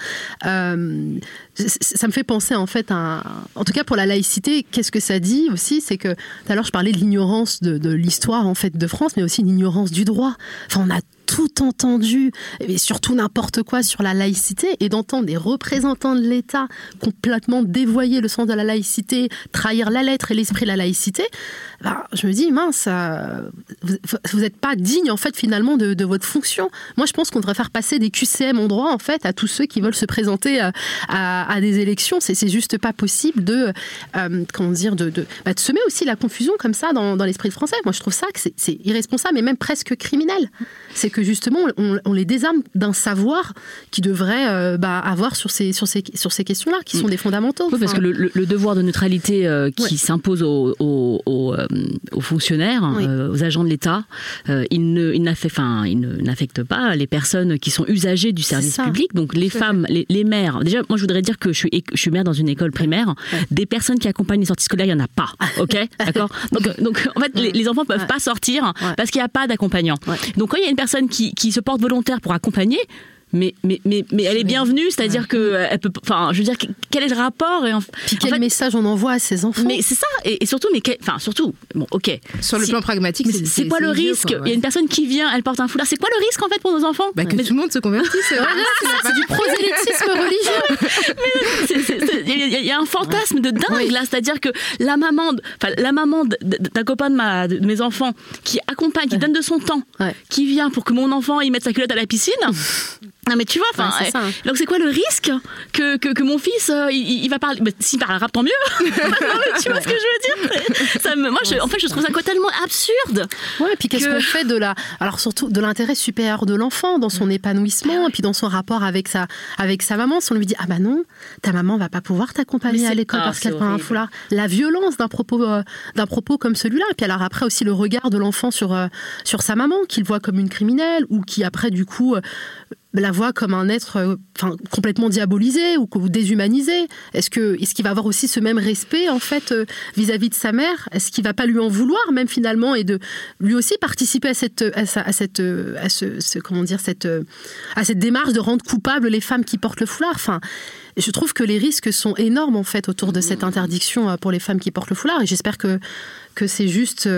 Euh, ça me fait penser en fait à, en tout cas pour la laïcité, qu'est-ce que ça dit aussi, c'est que tout à l'heure je parlais de l'ignorance de, de l'histoire en fait de France, mais aussi l'ignorance du droit. Enfin, on a tout entendu, et surtout n'importe quoi sur la laïcité, et d'entendre des représentants de l'État complètement dévoyer le sens de la laïcité, trahir la lettre et l'esprit de la laïcité, bah, je me dis, mince, euh, vous n'êtes pas digne, en fait, finalement, de, votre fonction. Moi, je pense qu'on devrait faire passer des QCM en droit, en fait, à tous ceux qui veulent se présenter euh, à, des élections. C'est juste pas possible de, euh, comment dire, de, de, semer aussi la confusion comme ça dans, l'esprit français. Moi, je trouve ça que c'est irresponsable et même presque criminel. C'est justement, on, les désarme d'un savoir qui devrait bah, avoir sur ces, sur ces, sur ces questions-là, qui sont des fondamentaux. Oui, parce que le, devoir de neutralité qui s'impose aux, aux euh, aux fonctionnaires, euh, aux agents de l'État. Euh, il ne, il enfin, il n'affecte pas les personnes qui sont usagers du service public. Donc les femmes, les, mères. Déjà, moi, je voudrais dire que je suis, je suis mère dans une école primaire. Des personnes qui accompagnent les sorties scolaires, il y en a pas. Ok, d'accord? Donc, donc, en fait, les, les enfants peuvent pas sortir parce qu'il n'y a pas d'accompagnant. Donc, quand il y a une personne qui, se porte volontaire pour accompagner, mais, mais, mais, mais elle est bienvenue, c'est-à-dire que elle peut, enfin, je veux dire, quel est le rapport et Puis quel message on envoie à ses enfants Mais c'est ça, et, surtout, mais enfin, surtout, bon, ok. Sur le plan pragmatique, c'est quoi le risque Il y a une personne qui vient, elle porte un foulard. C'est quoi le risque en fait pour nos enfants? Bah, Que tout le monde se convertisse. c'est du prosélytisme religieux. Il y, a un fantasme de dingue là, c'est-à-dire que la maman, enfin la maman d'un copain de, ma, de mes enfants qui accompagne, qui donne de son temps, qui vient pour que mon enfant il mette sa culotte à la piscine. Ah mais tu vois, enfin, hein. donc c'est quoi le risque que, que, que mon fils euh, il, va parler, bah, s'il parle arabe tant mieux. tu vois ce que je veux dire? Ça me, Moi, je, en fait, je trouve ça tellement absurde. Ouais, et puis qu'est-ce qu'on fait de la, alors surtout de l'intérêt supérieur de l'enfant dans son mm. épanouissement, et puis dans son rapport avec sa, avec sa maman, si on lui dit ah bah non, ta maman va pas pouvoir t'accompagner à l'école parce qu'elle prend un foulard. La violence d'un propos, euh, d'un propos comme celui-là, et puis alors après aussi le regard de l'enfant sur euh, sur sa maman, qu'il voit comme une criminelle ou qui après du coup la voit comme un être euh, enfin, complètement diabolisé ou, déshumanisé. Est-ce que est-ce qu'il va avoir aussi ce même respect en fait euh, vis-à-vis de sa mère? Est-ce qu'il va pas lui en vouloir même finalement et de lui aussi participer à cette à, cette à ce, comment dire cette à cette démarche de rendre coupables les femmes qui portent le foulard? Enfin, je trouve que les risques sont énormes en fait autour de cette interdiction euh, pour les femmes qui portent le foulard et j'espère que que c'est juste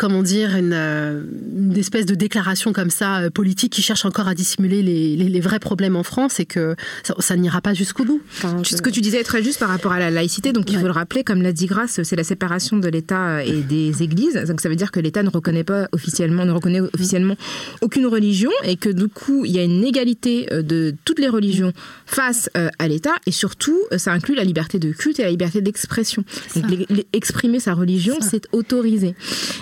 comment dire, euh, une, espèce de déclaration comme ça euh, politique qui cherche encore à dissimuler les, vrais problèmes en France et que ça, n'ira pas jusqu'au bout. Ce que tu disais est très juste par rapport à la laïcité, donc il faut le rappeler, comme l'a dit Grace, c'est la séparation de l'État et des églises. Donc ça veut dire que l'État ne reconnaît pas officiellement, ne reconnaît officiellement aucune religion et que du coup il y a une égalité euh, de toutes les religions face à l'État et surtout ça inclut la liberté de culte et la liberté d'expression. exprimer sa religion, c'est autorisé.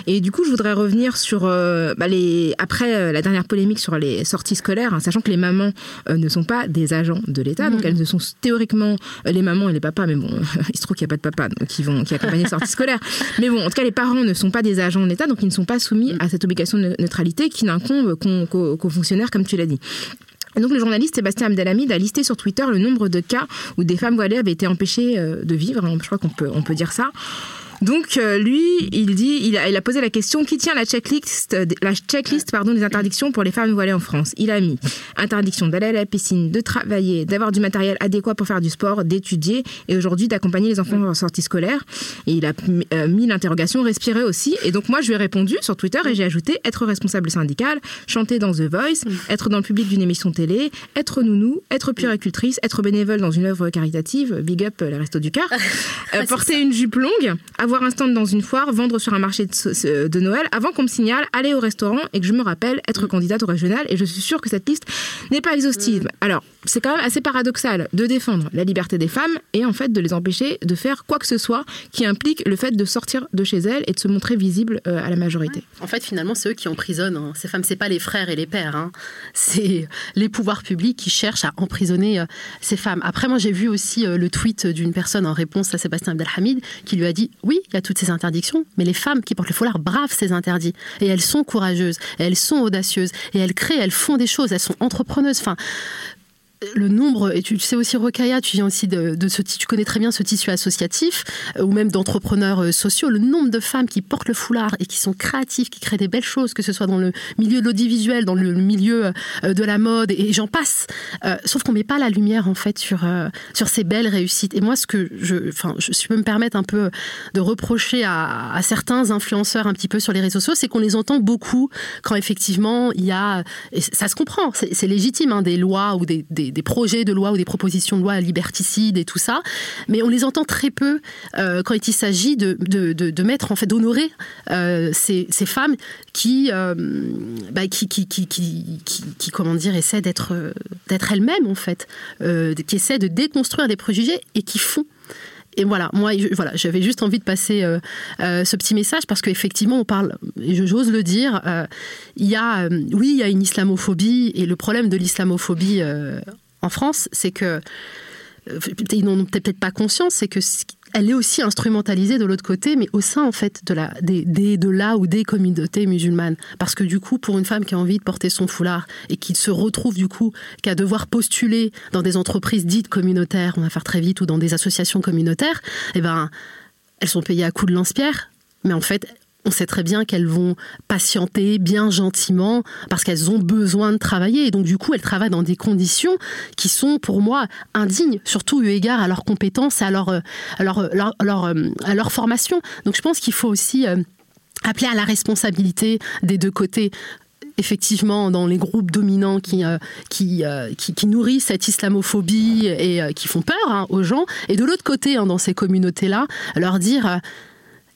Et du coup, je voudrais revenir sur euh, bah, les après euh, la dernière polémique sur les sorties scolaires, hein, sachant que les mamans euh, ne sont pas des agents de l'État, donc mm. elles ne sont théoriquement les mamans et les papas, mais bon, il se trouve qu'il n'y a pas de papa qui vont qui accompagnent les sorties scolaires. Mais bon, en tout cas, les parents ne sont pas des agents de l'État, donc ils ne sont pas soumis à cette obligation de neutralité qui n'incombe qu'aux fonctionnaires, comme tu l'as dit. Et donc le journaliste Sébastien Abdelhamid a listé sur Twitter le nombre de cas où des femmes voilées avaient été empêchées de vivre, hein, je crois qu'on peut, on peut dire ça. Donc euh, lui, il dit, il a, il a, posé la question qui tient la checklist, la checklist pardon des interdictions pour les femmes voilées en France? Il a mis interdiction d'aller à la piscine, de travailler, d'avoir du matériel adéquat pour faire du sport, d'étudier et aujourd'hui d'accompagner les enfants en sortie scolaire. Et il a euh, mis l'interrogation respirer aussi. Et donc moi, je lui ai répondu sur Twitter et j'ai ajouté être responsable syndical, chanter dans The Voice, être dans le public d'une émission télé, être nounou, être puéricultrice, être bénévole dans une œuvre caritative, big up les restos du cœur, euh, porter une jupe longue, avoir un stand dans une foire, vendre sur un marché de, Noël, avant qu'on me signale aller au restaurant et que je me rappelle être candidate au régional. Et je suis sûre que cette liste n'est pas exhaustive. Mm. Alors, c'est quand même assez paradoxal de défendre la liberté des femmes et en fait de les empêcher de faire quoi que ce soit qui implique le fait de sortir de chez elles et de se montrer visible euh, à la majorité. En fait, finalement, c'est eux qui emprisonnent hein. ces femmes. C'est pas les frères et les pères. Hein. C'est les pouvoirs publics qui cherchent à emprisonner euh, ces femmes. Après, moi, j'ai vu aussi euh, le tweet d'une personne en réponse à Sébastien Abdelhamid qui lui a dit oui, il y a toutes ces interdictions, mais les femmes qui portent le foulard bravent ces interdits. Et elles sont courageuses, elles sont audacieuses, et elles créent, elles font des choses, elles sont entrepreneuses. Enfin, le nombre, et tu sais aussi Rokaya, tu viens aussi de, ce, tu connais très bien ce tissu associatif, euh, ou même d'entrepreneurs euh, sociaux, le nombre de femmes qui portent le foulard et qui sont créatives, qui créent des belles choses, que ce soit dans le milieu de l'audiovisuel, dans le milieu euh, de la mode, et j'en passe. sauf qu'on met pas la lumière en fait sur sur ces belles réussites. Et moi, ce que je, enfin, je, peux me permettre un peu de reprocher à, certains influenceurs un petit peu sur les réseaux sociaux, c'est qu'on les entend beaucoup quand effectivement il y a, et ça se comprend, c'est légitime, hein, des lois ou des, projets de loi ou des propositions de loi liberticides et tout ça, mais on les entend très peu euh, quand il s'agit de, de, mettre, en fait, d'honorer euh, ces, ces, femmes qui, euh, bah, qui, qui, qui, qui, comment dire, essaient d'être, d'être elles-mêmes, en fait, qui essaient de déconstruire des préjugés et qui font et voilà, moi, voilà, j'avais juste envie de passer ce petit message parce qu'effectivement, on parle, j'ose le dire, il y a, oui, il y a une islamophobie et le problème de l'islamophobie en France, c'est que euh, ils n'ont peut-être pas conscience, c'est que elle est aussi instrumentalisée de l'autre côté, mais au sein en fait de la des, de la ou des communautés musulmanes. Parce que du coup, pour une femme qui a envie de porter son foulard et qui se retrouve du coup qu'à devoir postuler dans des entreprises dites communautaires, on va faire très vite, ou dans des associations communautaires, eh ben elles sont payées à coups de lance-pierre, mais en fait on sait très bien qu'elles vont patienter bien gentiment parce qu'elles ont besoin de travailler. Et donc, du coup, elles travaillent dans des conditions qui sont, pour moi, indignes, surtout eu égard à leurs compétences, à leur, à leur, à leur formation. Donc, je pense qu'il faut aussi appeler à la responsabilité des deux côtés effectivement dans les groupes dominants qui, euh, euh, qui, qui, nourrissent cette islamophobie et euh, qui font peur hein, aux gens, et de l'autre côté, hein, dans ces communautés-là, leur dire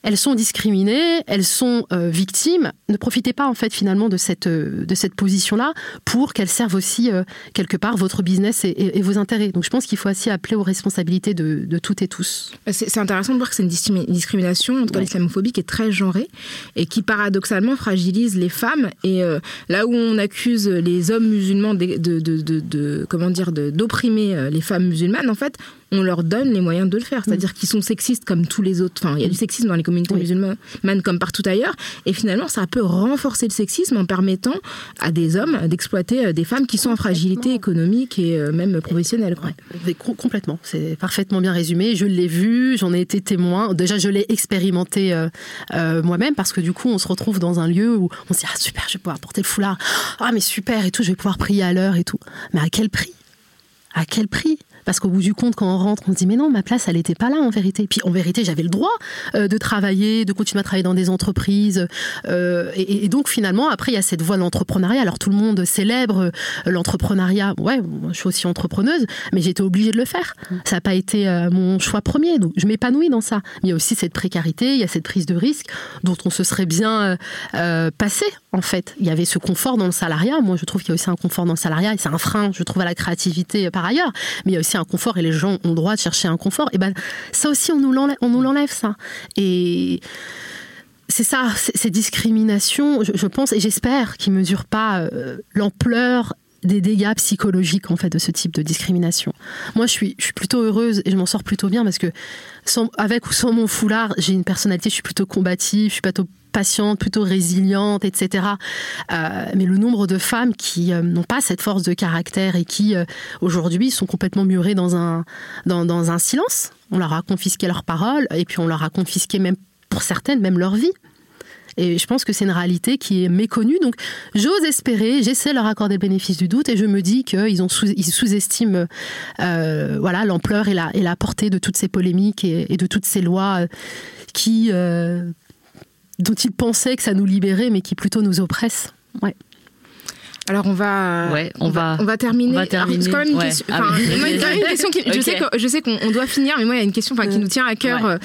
elles sont discriminées, elles sont euh, victimes. Ne profitez pas en fait finalement de cette, euh, de cette position-là pour qu'elles servent aussi euh, quelque part votre business et, vos intérêts. Donc je pense qu'il faut aussi appeler aux responsabilités de, de toutes et tous. C'est intéressant de voir que c'est une discrimination, en tout cas l'islamophobie, qui est très genrée et qui paradoxalement fragilise les femmes. Et là où on accuse les hommes musulmans de, de, de comment dire d'opprimer les femmes musulmanes, en fait, on leur donne les moyens de le faire. C'est-à-dire mm. qu'ils sont sexistes comme tous les autres. Enfin, il y a du sexisme dans les communautés musulmanes comme partout ailleurs. Et finalement, ça peut renforcer le sexisme en permettant à des hommes d'exploiter euh, des femmes qui sont en fragilité économique et euh, même professionnelle. complètement. C'est parfaitement bien résumé. Je l'ai vu, j'en ai été témoin. Déjà, je l'ai expérimenté euh, moi-même parce que du coup, on se retrouve dans un lieu où on se dit Ah, super, je vais pouvoir porter le foulard. Ah, mais super et tout, je vais pouvoir prier à l'heure et tout. Mais à quel prix? À quel prix? Parce qu'au bout du compte, quand on rentre, on se dit mais non, ma place, elle n'était pas là en vérité. Puis en vérité, j'avais le droit euh, de travailler, de continuer à travailler dans des entreprises. Euh, et, donc finalement, après, il y a cette voie de l'entrepreneuriat. Alors tout le monde célèbre euh, l'entrepreneuriat. Ouais, moi, je suis aussi entrepreneuse, mais j'étais obligée de le faire. Ça n'a pas été mon choix premier. Donc je m'épanouis dans ça. Mais il y a aussi cette précarité, il y a cette prise de risque dont on se serait bien passé en fait. Il y avait ce confort dans le salariat. Moi, je trouve qu'il y a aussi un confort dans le salariat et c'est un frein, je trouve, à la créativité par ailleurs. Mais il y a aussi un confort et les gens ont le droit de chercher un confort, et ben ça aussi on nous l'enlève, ça. Et c'est ça, ces discriminations, je, pense et j'espère qu'ils mesurent pas euh, l'ampleur des dégâts psychologiques en fait de ce type de discrimination. Moi, je suis, plutôt heureuse et je m'en sors plutôt bien parce que avec ou sans mon foulard, j'ai une personnalité, je suis plutôt combative, je suis plutôt patiente, plutôt résiliente, etc. Euh, mais le nombre de femmes qui euh, n'ont pas cette force de caractère et qui euh, aujourd'hui sont complètement murées dans un, dans, dans, un silence. On leur a confisqué leurs paroles et puis on leur a confisqué même pour certaines même leur vie. Et je pense que c'est une réalité qui est méconnue. Donc, j'ose espérer, j'essaie de leur accorder le bénéfice du doute et je me dis qu'ils sous, sous-estiment voilà, l'ampleur et la, et la portée de toutes ces polémiques et de toutes ces lois qui dont ils pensaient que ça nous libérait, mais qui plutôt nous oppresse. Alors on va, ouais, on, va, on va terminer. On va terminer. Quand même une question. je sais je sais qu'on doit finir, mais moi il y a une question qui nous tient à cœur. Euh,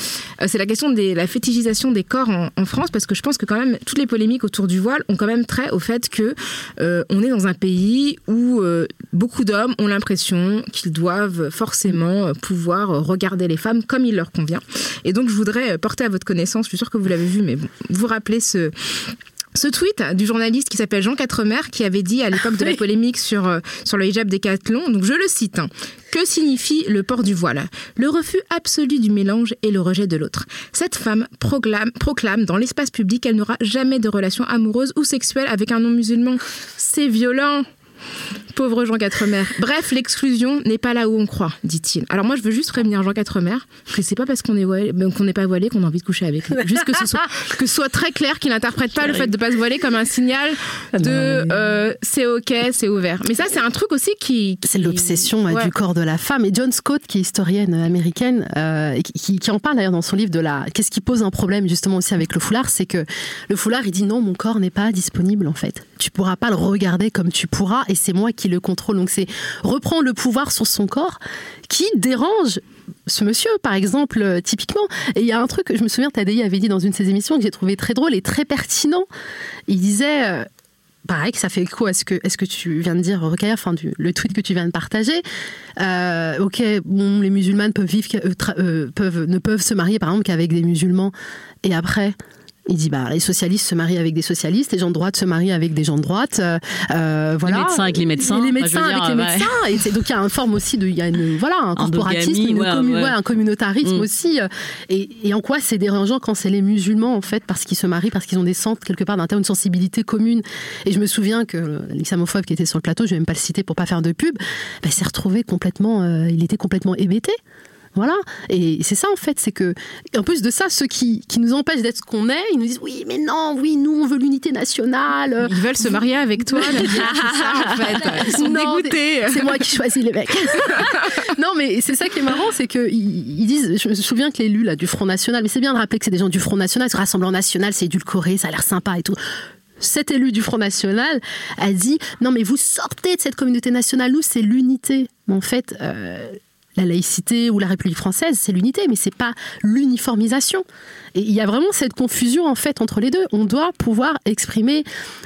c'est la question de la fétichisation des corps en, France, parce que je pense que quand même toutes les polémiques autour du voile ont quand même trait au fait que euh, on est dans un pays où euh, beaucoup d'hommes ont l'impression qu'ils doivent forcément pouvoir regarder les femmes comme il leur convient. Et donc je voudrais porter à votre connaissance, je suis sûre que vous l'avez vu, mais bon, vous rappelez ce ce tweet du journaliste qui s'appelle Jean Quatremer, qui avait dit à l'époque de la polémique sur, euh, sur le hijab Décathlon, donc je le cite, hein, que signifie le port du voile? Le refus absolu du mélange et le rejet de l'autre. Cette femme proclame, proclame dans l'espace public qu'elle n'aura jamais de relation amoureuse ou sexuelle avec un non-musulman. C'est violent Pauvre Jean Quatremer. Bref, l'exclusion n'est pas là où on croit, dit-il. Alors moi, je veux juste prévenir Jean Quatremer que c'est pas parce qu'on est ben, qu'on n'est pas voilé qu'on a envie de coucher avec lui. Juste que ce soit, que ce soit très clair qu'il n'interprète pas le fait de pas se voiler comme un signal ah de euh, c'est ok, c'est ouvert. Mais ça, c'est un truc aussi qui, c'est l'obsession du corps de la femme. Et John Scott, qui est historienne américaine, euh, qui, qui, en parle d'ailleurs dans son livre de la qu'est-ce qui pose un problème justement aussi avec le foulard, c'est que le foulard, il dit non, mon corps n'est pas disponible en fait. Tu pourras pas le regarder comme tu pourras, et c'est moi qui le contrôle. Donc c'est reprendre le pouvoir sur son corps qui dérange ce monsieur, par exemple, euh, typiquement. Et il y a un truc que je me souviens, Tadei avait dit dans une de ses émissions que j'ai trouvé très drôle et très pertinent. Il disait. Euh, pareil, que ça fait écho à ce que, est-ce que tu viens de dire, Rocaille, enfin, le tweet que tu viens de partager. Euh, ok, les musulmanes peuvent vivre, peuvent, ne peuvent se marier, par exemple, qu'avec des musulmans. Et après, il dit bah les socialistes se marient avec des socialistes, les gens de droite se marient avec des gens de droite. Euh, euh voilà. Les médecins avec les médecins. les médecins avec les médecins. Et donc il y a une forme aussi de, il y a une, voilà, un corporatisme, un communautarisme mm. aussi. Euh, et, et, en quoi c'est dérangeant quand c'est les musulmans en fait, parce qu'ils se marient, parce qu'ils ont des centres quelque part d'un une sensibilité commune. Et je me souviens que l'islamophobe qui était sur le plateau, je vais même pas le citer pour pas faire de pub, bah, s'est retrouvé complètement, euh, il était complètement hébété Voilà. Et c'est ça, en fait, c'est que, en plus de ça, ceux qui, qui nous empêchent d'être ce qu'on est, ils nous disent oui, mais non, oui, nous, on veut l'unité nationale. Ils veulent se marier avec toi, c'est ça, en fait. Ils sont dégoûtés. C'est moi qui choisis les mecs. non, mais c'est ça qui est marrant, c'est qu'ils ils disent, je me souviens que l'élu là, du Front National, mais c'est bien de rappeler que c'est des gens du Front National, ce Rassemblement National, c'est édulcoré, ça a l'air sympa et tout cet élu du Front National a dit non mais vous sortez de cette communauté nationale, nous c'est l'unité. En fait, euh, la laïcité ou la République française, c'est l'unité, mais c'est pas l'uniformisation. Et il y a vraiment cette confusion en fait entre les deux. On doit pouvoir exprimer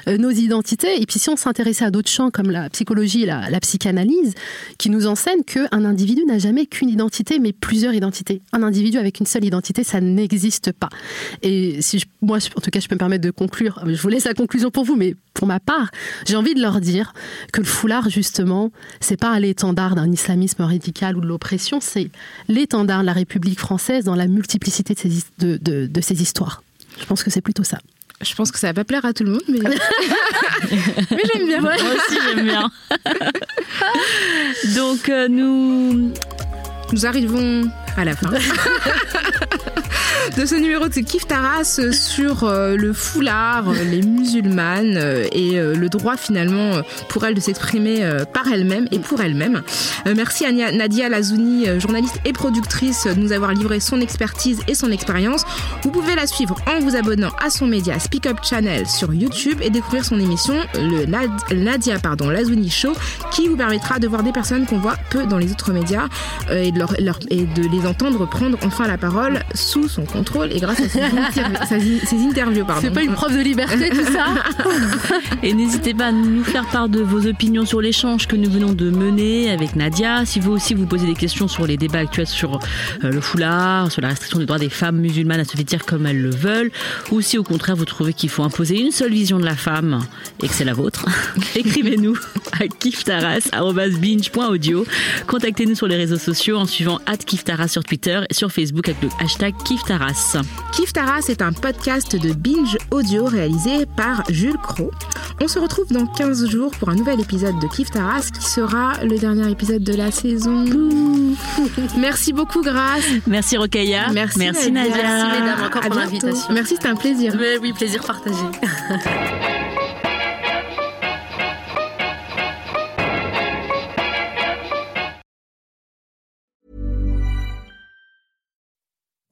euh, nos identités. Et puis si on s'intéressait à d'autres champs comme la psychologie et la, psychanalyse, qui nous enseignent qu'un individu n'a jamais qu'une identité, mais plusieurs identités. Un individu avec une seule identité, ça n'existe pas. Et si moi, en tout cas, je peux me permettre de conclure. Je vous laisse la conclusion pour vous, mais pour ma part, j'ai envie de leur dire que le foulard, justement, c'est pas l'étendard d'un islamisme radical ou de l'oppression, c'est l'étendard de la République française dans la multiplicité de ses, de, de, ces histoires. Je pense que c'est plutôt ça. Je pense que ça va pas plaire à tout le monde, mais, mais j'aime bien. Moi aussi, j'aime bien. Donc, euh, nous... Nous arrivons à la fin. de ce numéro de Kif Taras sur euh, le foulard, euh, les musulmanes euh, et le droit finalement pour elles de s'exprimer par elles-mêmes et pour elles-mêmes. Merci à Nadia Lazouni, journaliste et productrice, de nous avoir livré son expertise et son expérience. Vous pouvez la suivre en vous abonnant à son média Speak Up Channel sur YouTube et découvrir son émission, le Nadia pardon, Lazouni Show, qui vous permettra de voir des personnes qu'on voit peu dans les autres médias et de, et de les entendre prendre enfin la parole sous son contrôle et grâce à ses, interviews. C'est pas une preuve de liberté tout ça Et n'hésitez pas à nous faire part de vos opinions sur l'échange que nous venons de mener avec Nadia. Si vous aussi vous posez des questions sur les débats actuels sur euh, le foulard, sur la restriction des droits des femmes musulmanes à se vêtir comme elles le veulent, ou si au contraire vous trouvez qu'il faut imposer une seule vision de la femme et que c'est la vôtre, écrivez-nous à kiftaras.binge.audio. Contactez-nous sur les réseaux sociaux en suivant @kiftaras sur Twitter et sur Facebook avec le hashtag Kiftaras. Kiftaras est un podcast de Binge Audio réalisé par Jules Cro. On se retrouve dans 15 jours pour un nouvel épisode de Kiftaras qui sera le dernier épisode de la saison. Merci beaucoup Grace. Merci Rokaya. Merci, Merci Nadia. Merci mesdames encore pour l'invitation. Merci, c'était un plaisir. oui, plaisir partagé.